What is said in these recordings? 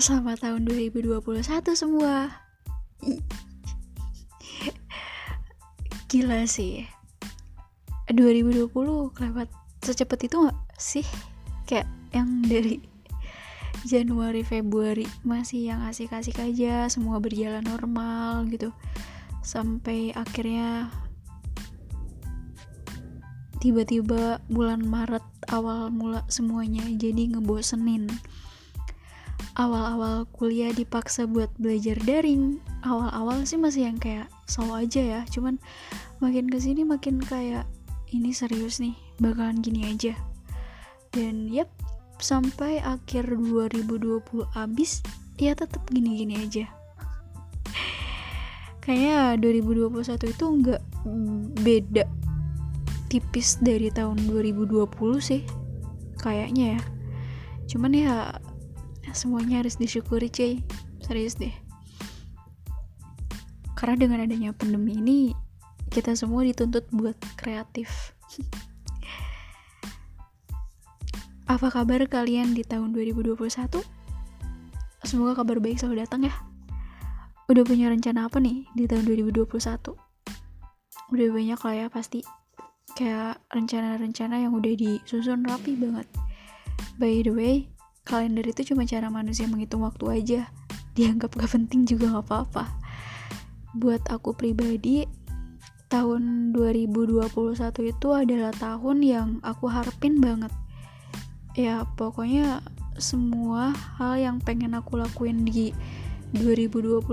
Selamat tahun 2021 semua. Gila sih. 2020 kelewat secepat itu gak sih? Kayak yang dari Januari, Februari masih yang asik-asik aja, semua berjalan normal gitu. Sampai akhirnya tiba-tiba bulan Maret awal mula semuanya jadi ngebosenin awal-awal kuliah dipaksa buat belajar daring awal-awal sih masih yang kayak selalu aja ya. Cuman makin ke sini makin kayak ini serius nih bakalan gini aja. Dan yap sampai akhir 2020 abis ya tetap gini-gini aja. Kayaknya 2021 itu nggak beda tipis dari tahun 2020 sih kayaknya ya. Cuman ya semuanya harus disyukuri cuy. Serius deh. Karena dengan adanya pandemi ini kita semua dituntut buat kreatif. Apa kabar kalian di tahun 2021 semoga kabar baik selalu datang ya. Udah punya rencana apa nih di tahun 2021 udah banyak lah ya pasti. Kayak rencana-rencana yang udah disusun rapi banget. By the way kalender itu cuma cara manusia menghitung waktu aja. Dianggap gak penting juga gak apa-apa. Buat aku pribadi tahun 2021 itu adalah tahun yang aku harapin banget. Ya pokoknya semua hal yang pengen aku lakuin di 2021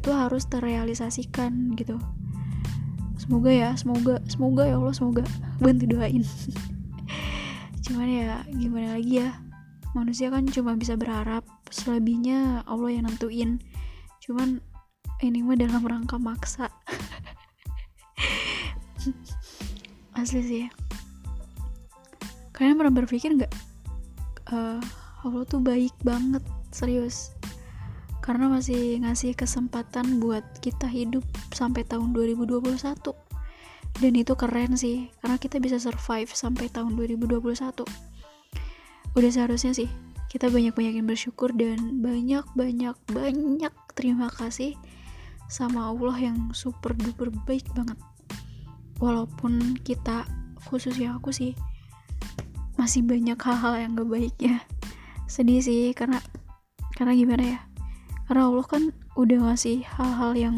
itu harus terrealisasikan gitu. Semoga ya semoga semoga ya Allah semoga. Bantu doain. Cuman ya gimana lagi ya manusia kan cuma bisa berharap selebihnya Allah yang nentuin. Cuman ini mah dalam rangka maksa. Asli sih. Kalian pernah berpikir nggak uh, Allah tuh baik banget serius? Karena masih ngasih kesempatan buat kita hidup sampai tahun 2021 dan itu keren sih karena kita bisa survive sampai tahun 2021 udah seharusnya sih kita banyak-banyakin bersyukur dan banyak-banyak banyak terima kasih sama Allah yang super duper baik banget. Walaupun kita khususnya aku sih masih banyak hal-hal yang gak baik ya. Sedih sih karena karena gimana ya? Karena Allah kan udah ngasih hal-hal yang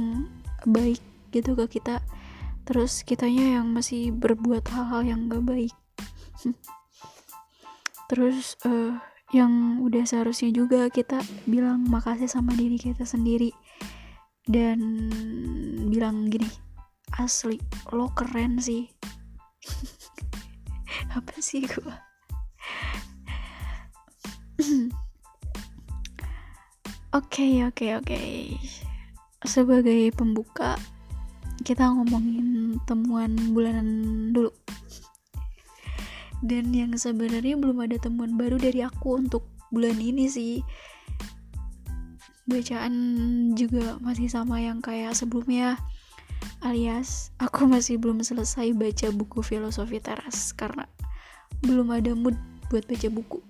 baik gitu ke kita. Terus kitanya yang masih berbuat hal-hal yang gak baik terus uh, yang udah seharusnya juga kita bilang makasih sama diri kita sendiri dan bilang gini asli lo keren sih apa sih gua Oke, oke, oke. Sebagai pembuka, kita ngomongin temuan bulanan dulu. Dan yang sebenarnya belum ada temuan baru dari aku untuk bulan ini sih. Bacaan juga masih sama yang kayak sebelumnya. Alias, aku masih belum selesai baca buku filosofi teras karena belum ada mood buat baca buku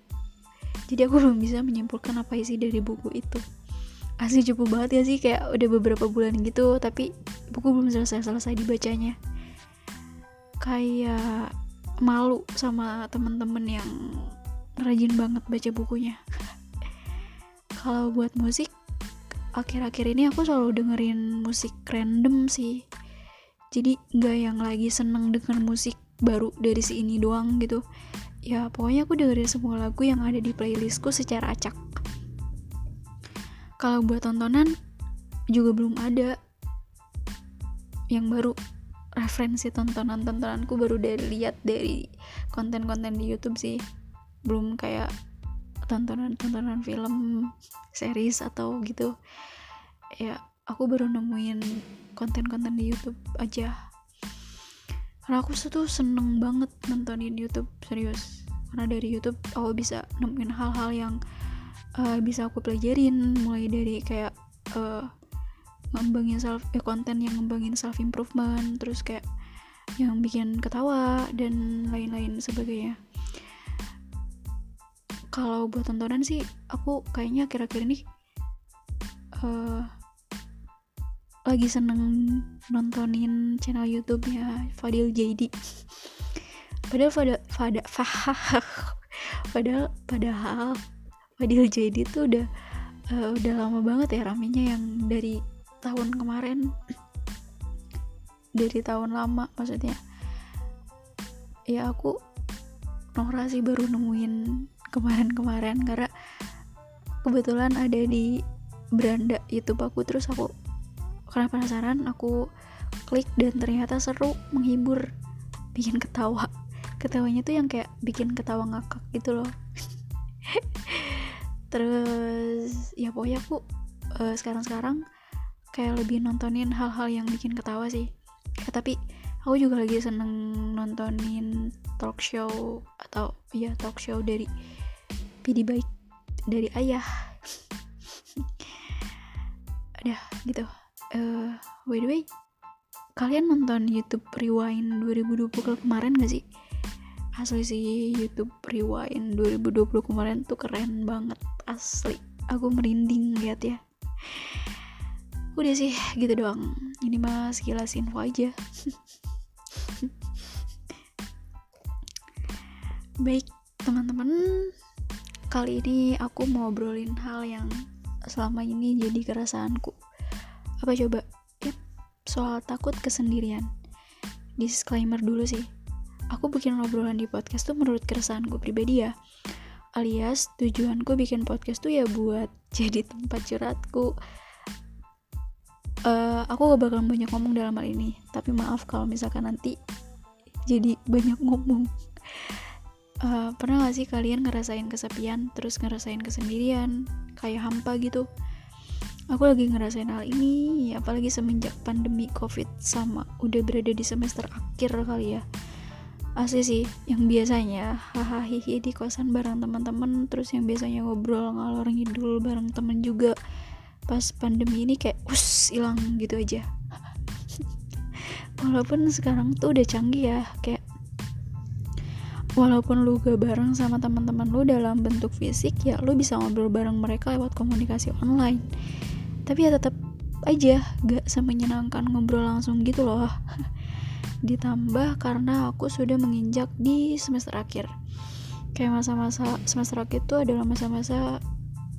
jadi aku belum bisa menyimpulkan apa isi dari buku itu asli cukup banget ya sih kayak udah beberapa bulan gitu tapi buku belum selesai-selesai dibacanya kayak malu sama temen-temen yang rajin banget baca bukunya. Kalau buat musik akhir-akhir ini aku selalu dengerin musik random sih. Jadi nggak yang lagi seneng dengan musik baru dari si ini doang gitu. Ya pokoknya aku dengerin semua lagu yang ada di playlistku secara acak. Kalau buat tontonan juga belum ada yang baru referensi tontonan-tontonanku baru dari lihat dari konten-konten di YouTube sih. Belum kayak tontonan-tontonan film series atau gitu. Ya aku baru nemuin konten-konten di YouTube aja. Karena aku tuh seneng banget nontonin YouTube serius. Karena dari YouTube aku bisa nemuin hal-hal yang uh, bisa aku pelajarin. Mulai dari kayak uh, ngembangin self eh, konten yang ngembangin self improvement terus kayak yang bikin ketawa dan lain-lain sebagainya kalau buat tontonan sih aku kayaknya kira-kira ini uh, lagi seneng nontonin channel YouTube-nya Fadil JD. Padahal pada pada padahal padahal Fadil JD tuh udah uh, udah lama banget ya ramenya yang dari tahun kemarin. Dari tahun lama maksudnya. Ya aku Nora sih baru nemuin kemarin-kemarin. Karena kebetulan ada di beranda YouTube aku. Terus aku karena penasaran aku klik dan ternyata seru menghibur. Bikin ketawa. Ketawanya tuh yang kayak bikin ketawa ngakak gitu loh. Terus ya pokoknya aku uh, sekarang-sekarang kayak lebih nontonin hal-hal yang bikin ketawa sih. Ya, tapi aku juga lagi seneng nontonin talk show atau ya talk show dari PD baik dari ayah. Ada gitu. Uh, by the way kalian nonton YouTube Rewind 2020 kemarin gak sih? Asli sih YouTube Rewind 2020 kemarin tuh keren banget asli. Aku merinding lihat ya udah sih gitu doang. Ini mah sekilas info aja. Baik teman-teman. Kali ini aku mau obrolin hal yang selama ini jadi keresahanku. Apa coba? Yep, soal takut kesendirian. Disclaimer dulu sih. Aku bikin obrolan di podcast tuh menurut keresahan gue pribadi ya. Alias tujuanku bikin podcast tuh ya buat jadi tempat curhatku uh, aku gak bakal banyak ngomong dalam hal ini. Tapi maaf kalau misalkan nanti jadi banyak ngomong. Uh, pernah gak sih kalian ngerasain kesepian terus ngerasain kesendirian kayak hampa gitu? Aku lagi ngerasain hal ini apalagi semenjak pandemi covid sama udah berada di semester akhir kali ya. Asli sih yang biasanya hahaha di kosan bareng teman-teman terus yang biasanya ngobrol ngalor ngidul bareng temen juga pas pandemi ini kayak us hilang gitu aja. Walaupun sekarang tuh udah canggih ya kayak walaupun lu gak bareng sama teman-teman lu dalam bentuk fisik ya lu bisa ngobrol bareng mereka lewat komunikasi online. Tapi ya tetap aja gak semenyenangkan ngobrol langsung gitu loh. Ditambah karena aku sudah menginjak di semester akhir. Kayak masa-masa semester akhir itu adalah masa-masa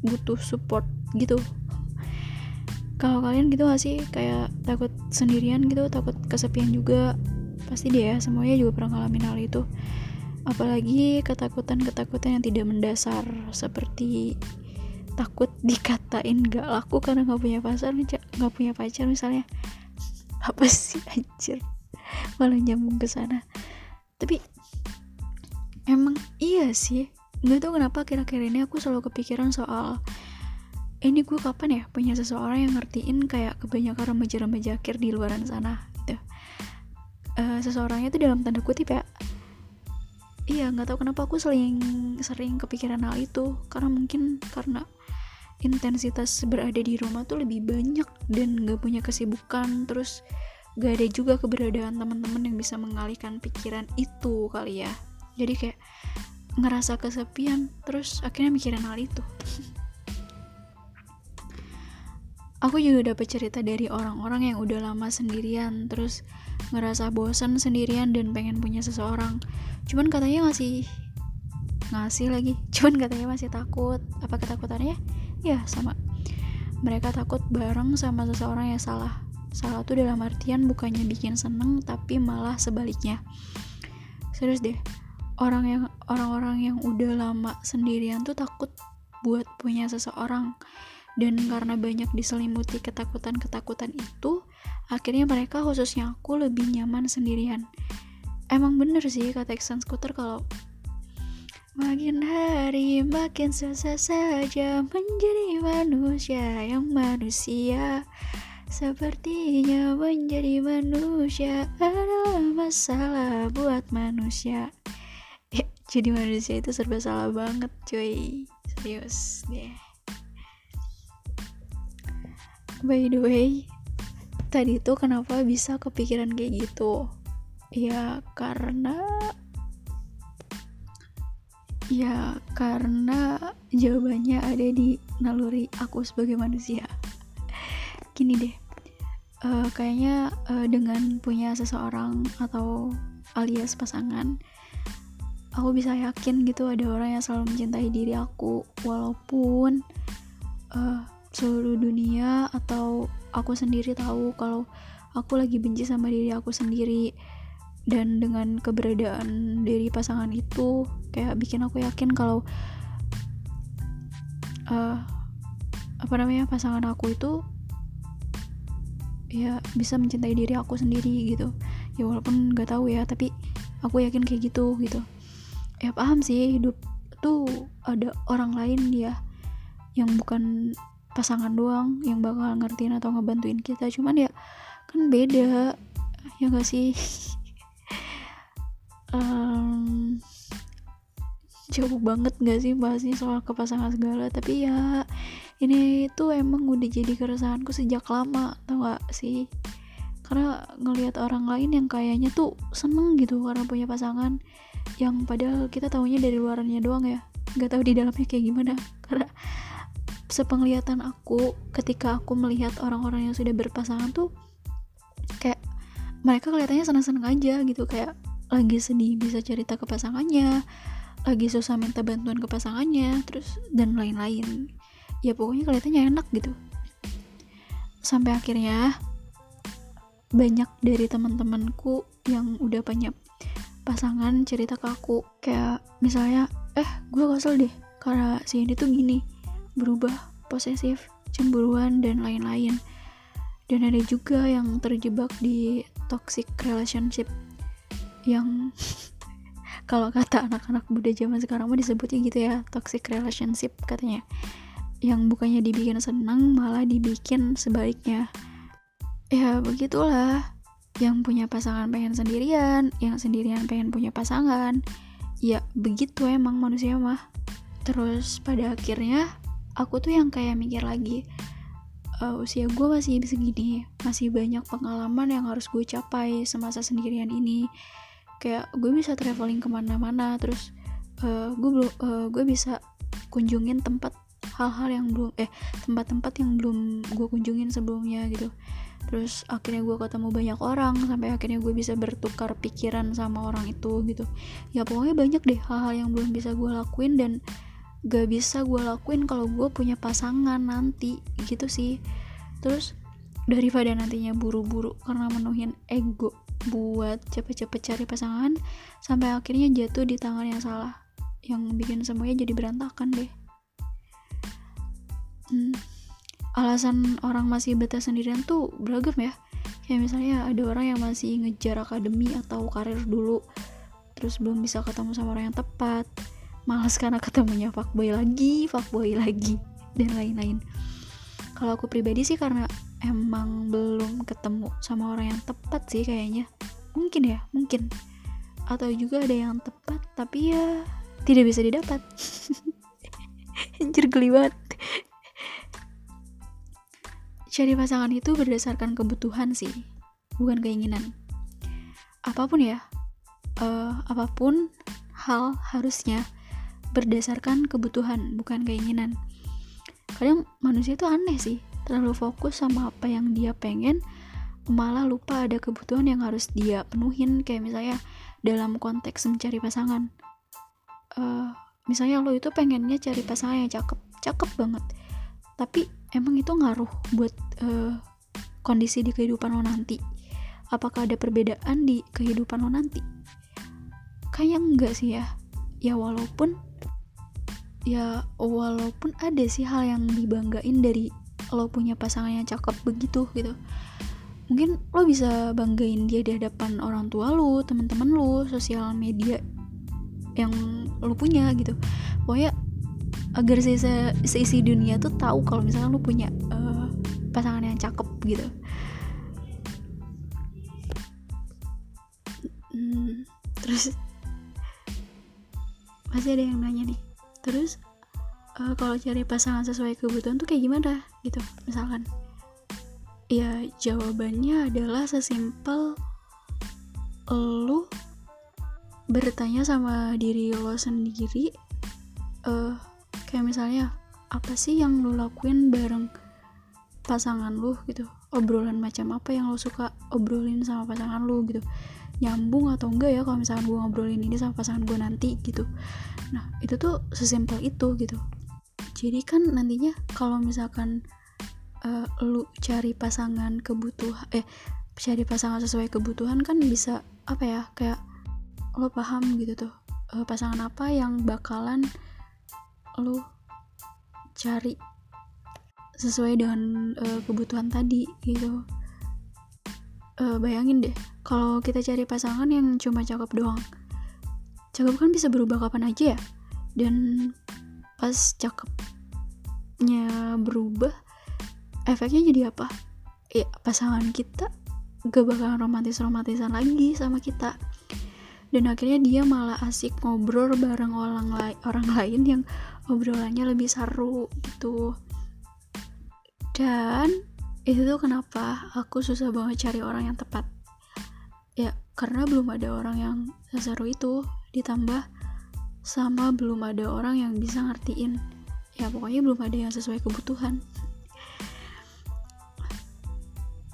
butuh support gitu kalau kalian gitu gak sih? Kayak takut sendirian gitu takut kesepian juga. Pasti deh ya semuanya juga pernah ngalamin hal itu. Apalagi ketakutan-ketakutan yang tidak mendasar seperti takut dikatain gak laku karena nggak punya pacar nggak punya pacar misalnya. Apa sih anjir? Malah nyambung ke sana. Tapi emang iya sih. Nggak tahu kenapa kira-kira ini aku selalu kepikiran soal ini gue kapan ya punya seseorang yang ngertiin kayak kebanyakan remaja-remaja akhir di luaran sana gitu. Uh, seseorangnya itu dalam tanda kutip ya iya nggak tahu kenapa aku sering sering kepikiran hal itu karena mungkin karena intensitas berada di rumah tuh lebih banyak dan gak punya kesibukan terus gak ada juga keberadaan teman-teman yang bisa mengalihkan pikiran itu kali ya. Jadi kayak ngerasa kesepian terus akhirnya mikirin hal itu aku juga dapat cerita dari orang-orang yang udah lama sendirian terus ngerasa bosan sendirian dan pengen punya seseorang. Cuman katanya masih ngasih lagi. Cuman katanya masih takut. Apa ketakutannya? Ya sama. Mereka takut bareng sama seseorang yang salah. Salah tuh dalam artian bukannya bikin seneng tapi malah sebaliknya. Serius deh orang yang orang-orang yang udah lama sendirian tuh takut buat punya seseorang dan karena banyak diselimuti ketakutan-ketakutan itu akhirnya mereka khususnya aku lebih nyaman sendirian. Emang bener sih kata Exxon Scooter kalau Makin hari makin susah saja menjadi manusia yang manusia. Sepertinya menjadi manusia adalah masalah buat manusia. Ya, Jadi manusia itu serba salah banget cuy. Serius deh By the way Tadi tuh kenapa bisa kepikiran kayak gitu Ya karena Ya, karena jawabannya ada di naluri aku sebagai manusia. gini deh uh, kayaknya uh, dengan punya seseorang atau alias pasangan aku bisa yakin gitu ada orang yang selalu mencintai diri aku walaupun uh, seluruh dunia atau aku sendiri tahu kalau aku lagi benci sama diri aku sendiri dan dengan keberadaan dari pasangan itu kayak bikin aku yakin kalau uh, apa namanya pasangan aku itu ya bisa mencintai diri aku sendiri gitu. Ya walaupun nggak tahu ya tapi aku yakin kayak gitu gitu. Ya paham sih hidup tuh ada orang lain dia yang bukan pasangan doang yang bakal ngertiin atau ngebantuin kita. Cuman ya kan beda. Ya gak sih? Um, jauh banget gak sih bahasnya soal kepasangan segala. Tapi ya ini tuh emang udah jadi keresahanku sejak lama tau gak sih? Karena ngelihat orang lain yang kayaknya tuh seneng gitu karena punya pasangan yang padahal kita tahunya dari luarnya doang ya. Nggak tahu di dalamnya kayak gimana. Karena sepenglihatan aku ketika aku melihat orang-orang yang sudah berpasangan tuh kayak mereka kelihatannya seneng-seneng aja gitu. Kayak lagi sedih bisa cerita ke pasangannya lagi susah minta bantuan ke pasangannya terus dan lain-lain. Ya pokoknya kelihatannya enak gitu. Sampai akhirnya banyak dari teman-temanku yang udah punya pasangan cerita ke aku. Kayak misalnya eh gue kesel deh karena si ini tuh gini berubah posesif cemburuan dan lain-lain. Dan ada juga yang terjebak di toxic relationship yang kalau kata anak-anak muda zaman sekarang mah disebutnya gitu ya toxic relationship katanya. Yang bukannya dibikin senang malah dibikin sebaliknya. Ya begitulah. Yang punya pasangan pengen sendirian yang sendirian pengen punya pasangan. Ya begitu emang manusia mah. Terus pada akhirnya aku tuh yang kayak mikir lagi uh, usia gue masih segini masih banyak pengalaman yang harus gue capai semasa sendirian ini. Kayak gue bisa traveling ke mana-mana terus uh, gue belum uh, gue bisa kunjungin tempat hal-hal yang belum eh tempat-tempat yang belum gue kunjungin sebelumnya gitu. Terus akhirnya gue ketemu banyak orang sampai akhirnya gue bisa bertukar pikiran sama orang itu gitu. Ya pokoknya banyak deh hal-hal yang belum bisa gue lakuin dan gak bisa gue lakuin kalau gue punya pasangan nanti gitu sih. Terus daripada nantinya buru-buru karena menuhin ego buat cepet-cepet cari pasangan sampai akhirnya jatuh di tangan yang salah yang bikin semuanya jadi berantakan deh. Hmm, alasan orang masih betah sendirian tuh beragam ya. Kayak misalnya ada orang yang masih ngejar akademi atau karir dulu terus belum bisa ketemu sama orang yang tepat malas karena ketemunya fuckboy lagi fuckboy lagi dan lain-lain. Kalau aku pribadi sih karena emang belum ketemu sama orang yang tepat sih kayaknya. Mungkin ya mungkin. Atau juga ada yang tepat tapi ya tidak bisa didapat. Anjir geli banget. Cari pasangan itu berdasarkan kebutuhan sih bukan keinginan. Apa pun ya uh, apa pun hal harusnya berdasarkan kebutuhan bukan keinginan. Kadang manusia itu aneh sih terlalu fokus sama apa yang dia pengen malah lupa ada kebutuhan yang harus dia penuhin. Kayak misalnya dalam konteks mencari pasangan. Uh, misalnya lo itu pengennya cari pasangan yang cakep cakep banget. Tapi emang itu ngaruh buat uh, kondisi di kehidupan lo nanti? Apakah ada perbedaan di kehidupan lo nanti? Kayaknya enggak sih ya. Ya walaupun ya walaupun ada sih hal yang dibanggain dari lo punya pasangan yang cakep begitu gitu. Mungkin lo bisa banggain dia di hadapan orang tua lo teman-teman lo sosial media yang lo punya gitu. Pokoknya agar seisi, seisi dunia tuh tahu kalau misalnya lu punya uh, pasangan yang cakep gitu. Hmm, terus? Masih ada yang nanya nih terus uh, kalau cari pasangan sesuai kebutuhan tuh kayak gimana gitu misalkan. Ya jawabannya adalah sesimpel lu bertanya sama diri lo sendiri uh, kayak misalnya apa sih yang lo lakuin bareng pasangan lu? Gitu. Obrolan macam apa yang lo suka obrolin sama pasangan lu? Gitu nyambung atau enggak ya kalau misalkan gue ngobrolin ini sama pasangan gue nanti gitu. Nah itu tuh sesimpel itu gitu. Jadi kan nantinya kalau misalkan uh, lu cari pasangan kebutuhan eh cari pasangan sesuai kebutuhan kan bisa apa ya kayak lo paham gitu tuh uh, pasangan apa yang bakalan lo cari sesuai dengan uh, kebutuhan tadi gitu. Uh, bayangin deh kalau kita cari pasangan yang cuma cakep doang cakep kan bisa berubah kapan aja ya? Dan pas cakepnya berubah efeknya jadi apa? Ya pasangan kita gak bakalan romantis-romantisan lagi sama kita. Dan akhirnya dia malah asik ngobrol bareng orang, lain orang lain yang obrolannya lebih seru gitu. Dan itu tuh kenapa aku susah banget cari orang yang tepat karena belum ada orang yang seseru itu ditambah sama belum ada orang yang bisa ngertiin. Ya pokoknya belum ada yang sesuai kebutuhan.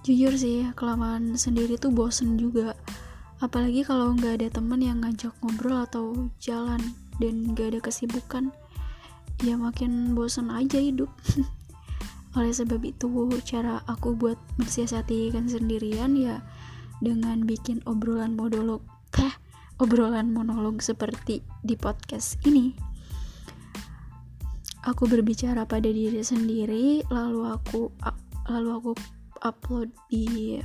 Jujur sih kelamaan sendiri tuh bosen juga. Apalagi kalau nggak ada temen yang ngajak ngobrol atau jalan dan nggak ada kesibukan ya makin bosen aja hidup. Oleh sebab itu cara aku buat mensiasati kan sendirian ya dengan bikin obrolan monolog eh obrolan monolog seperti di podcast ini. Aku berbicara pada diri sendiri lalu aku lalu aku upload di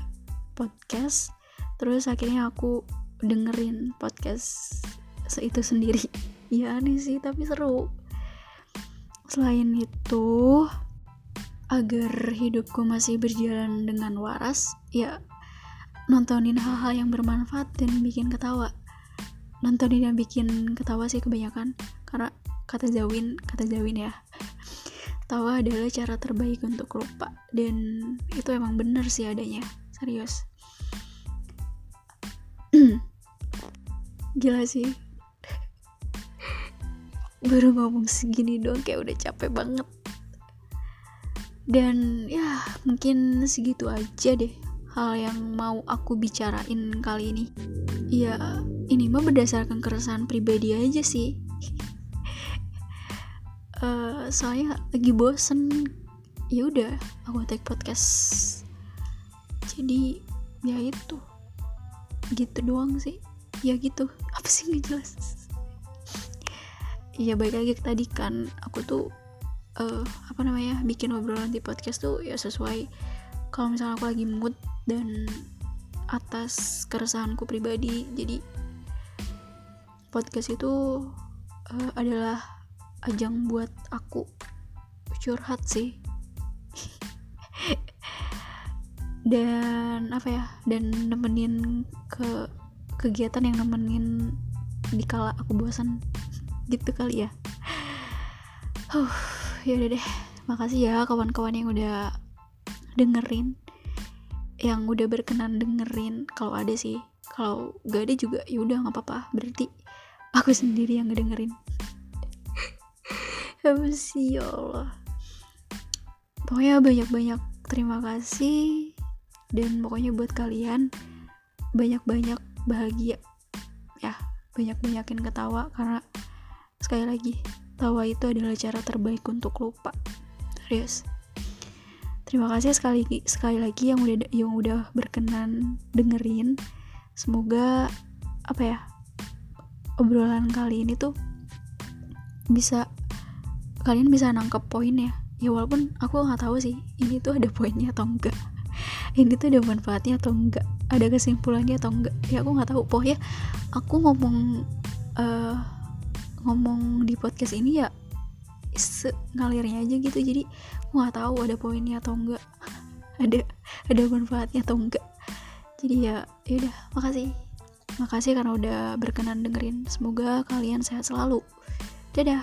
podcast terus akhirnya aku dengerin podcast itu sendiri. Ya aneh sih tapi seru. Selain itu agar hidupku masih berjalan dengan waras ya nontonin hal-hal yang bermanfaat dan bikin ketawa. Nontonin yang bikin ketawa sih kebanyakan. Karena kata Zawin kata Zawin ya Tawa adalah cara terbaik untuk lupa. Dan itu emang bener sih adanya serius. Gila sih. Baru ngomong segini doang kayak udah capek banget. Dan ya mungkin segitu aja deh hal yang mau aku bicarain kali ini. Ya ini mah berdasarkan keresahan pribadi aja sih. Uh, soalnya lagi bosen. Ya udah aku take podcast. Jadi ya itu. Gitu doang sih. Ya gitu. Apa sih nggak jelas? Ya baik lagi tadi kan. Aku tuh uh, apa namanya bikin obrolan di podcast tuh ya sesuai. Kalau misalnya aku lagi mood dan atas keresahanku pribadi. Jadi podcast itu uh, adalah ajang buat aku curhat sih. Dan apa ya dan nemenin ke kegiatan yang nemenin di kala aku bosan gitu kali ya. Uh ya udah deh. Makasih ya kawan-kawan yang udah dengerin yang udah berkenan dengerin kalau ada sih. Kalau gak ada juga ya udah nggak apa-apa. Berarti aku sendiri yang ngedengerin. Apa sih ya Allah. Pokoknya banyak-banyak terima kasih. Dan pokoknya buat kalian banyak-banyak bahagia. Ya banyak-banyakin ketawa karena sekali lagi tawa itu adalah cara terbaik untuk lupa. Serius terima kasih sekali sekali lagi yang udah yang udah berkenan dengerin. Semoga apa ya obrolan kali ini tuh bisa kalian bisa nangkep poinnya ya. Walaupun aku nggak tahu sih ini tuh ada poinnya atau enggak. Ini tuh ada manfaatnya atau enggak ada kesimpulannya atau enggak. Ya aku nggak tahu pokoknya aku ngomong uh, ngomong di podcast ini ya ngalirnya aja gitu. Jadi nggak tahu ada poinnya atau enggak ada ada manfaatnya atau enggak jadi ya yaudah makasih. Makasih karena udah berkenan dengerin. Semoga kalian sehat selalu. Dadah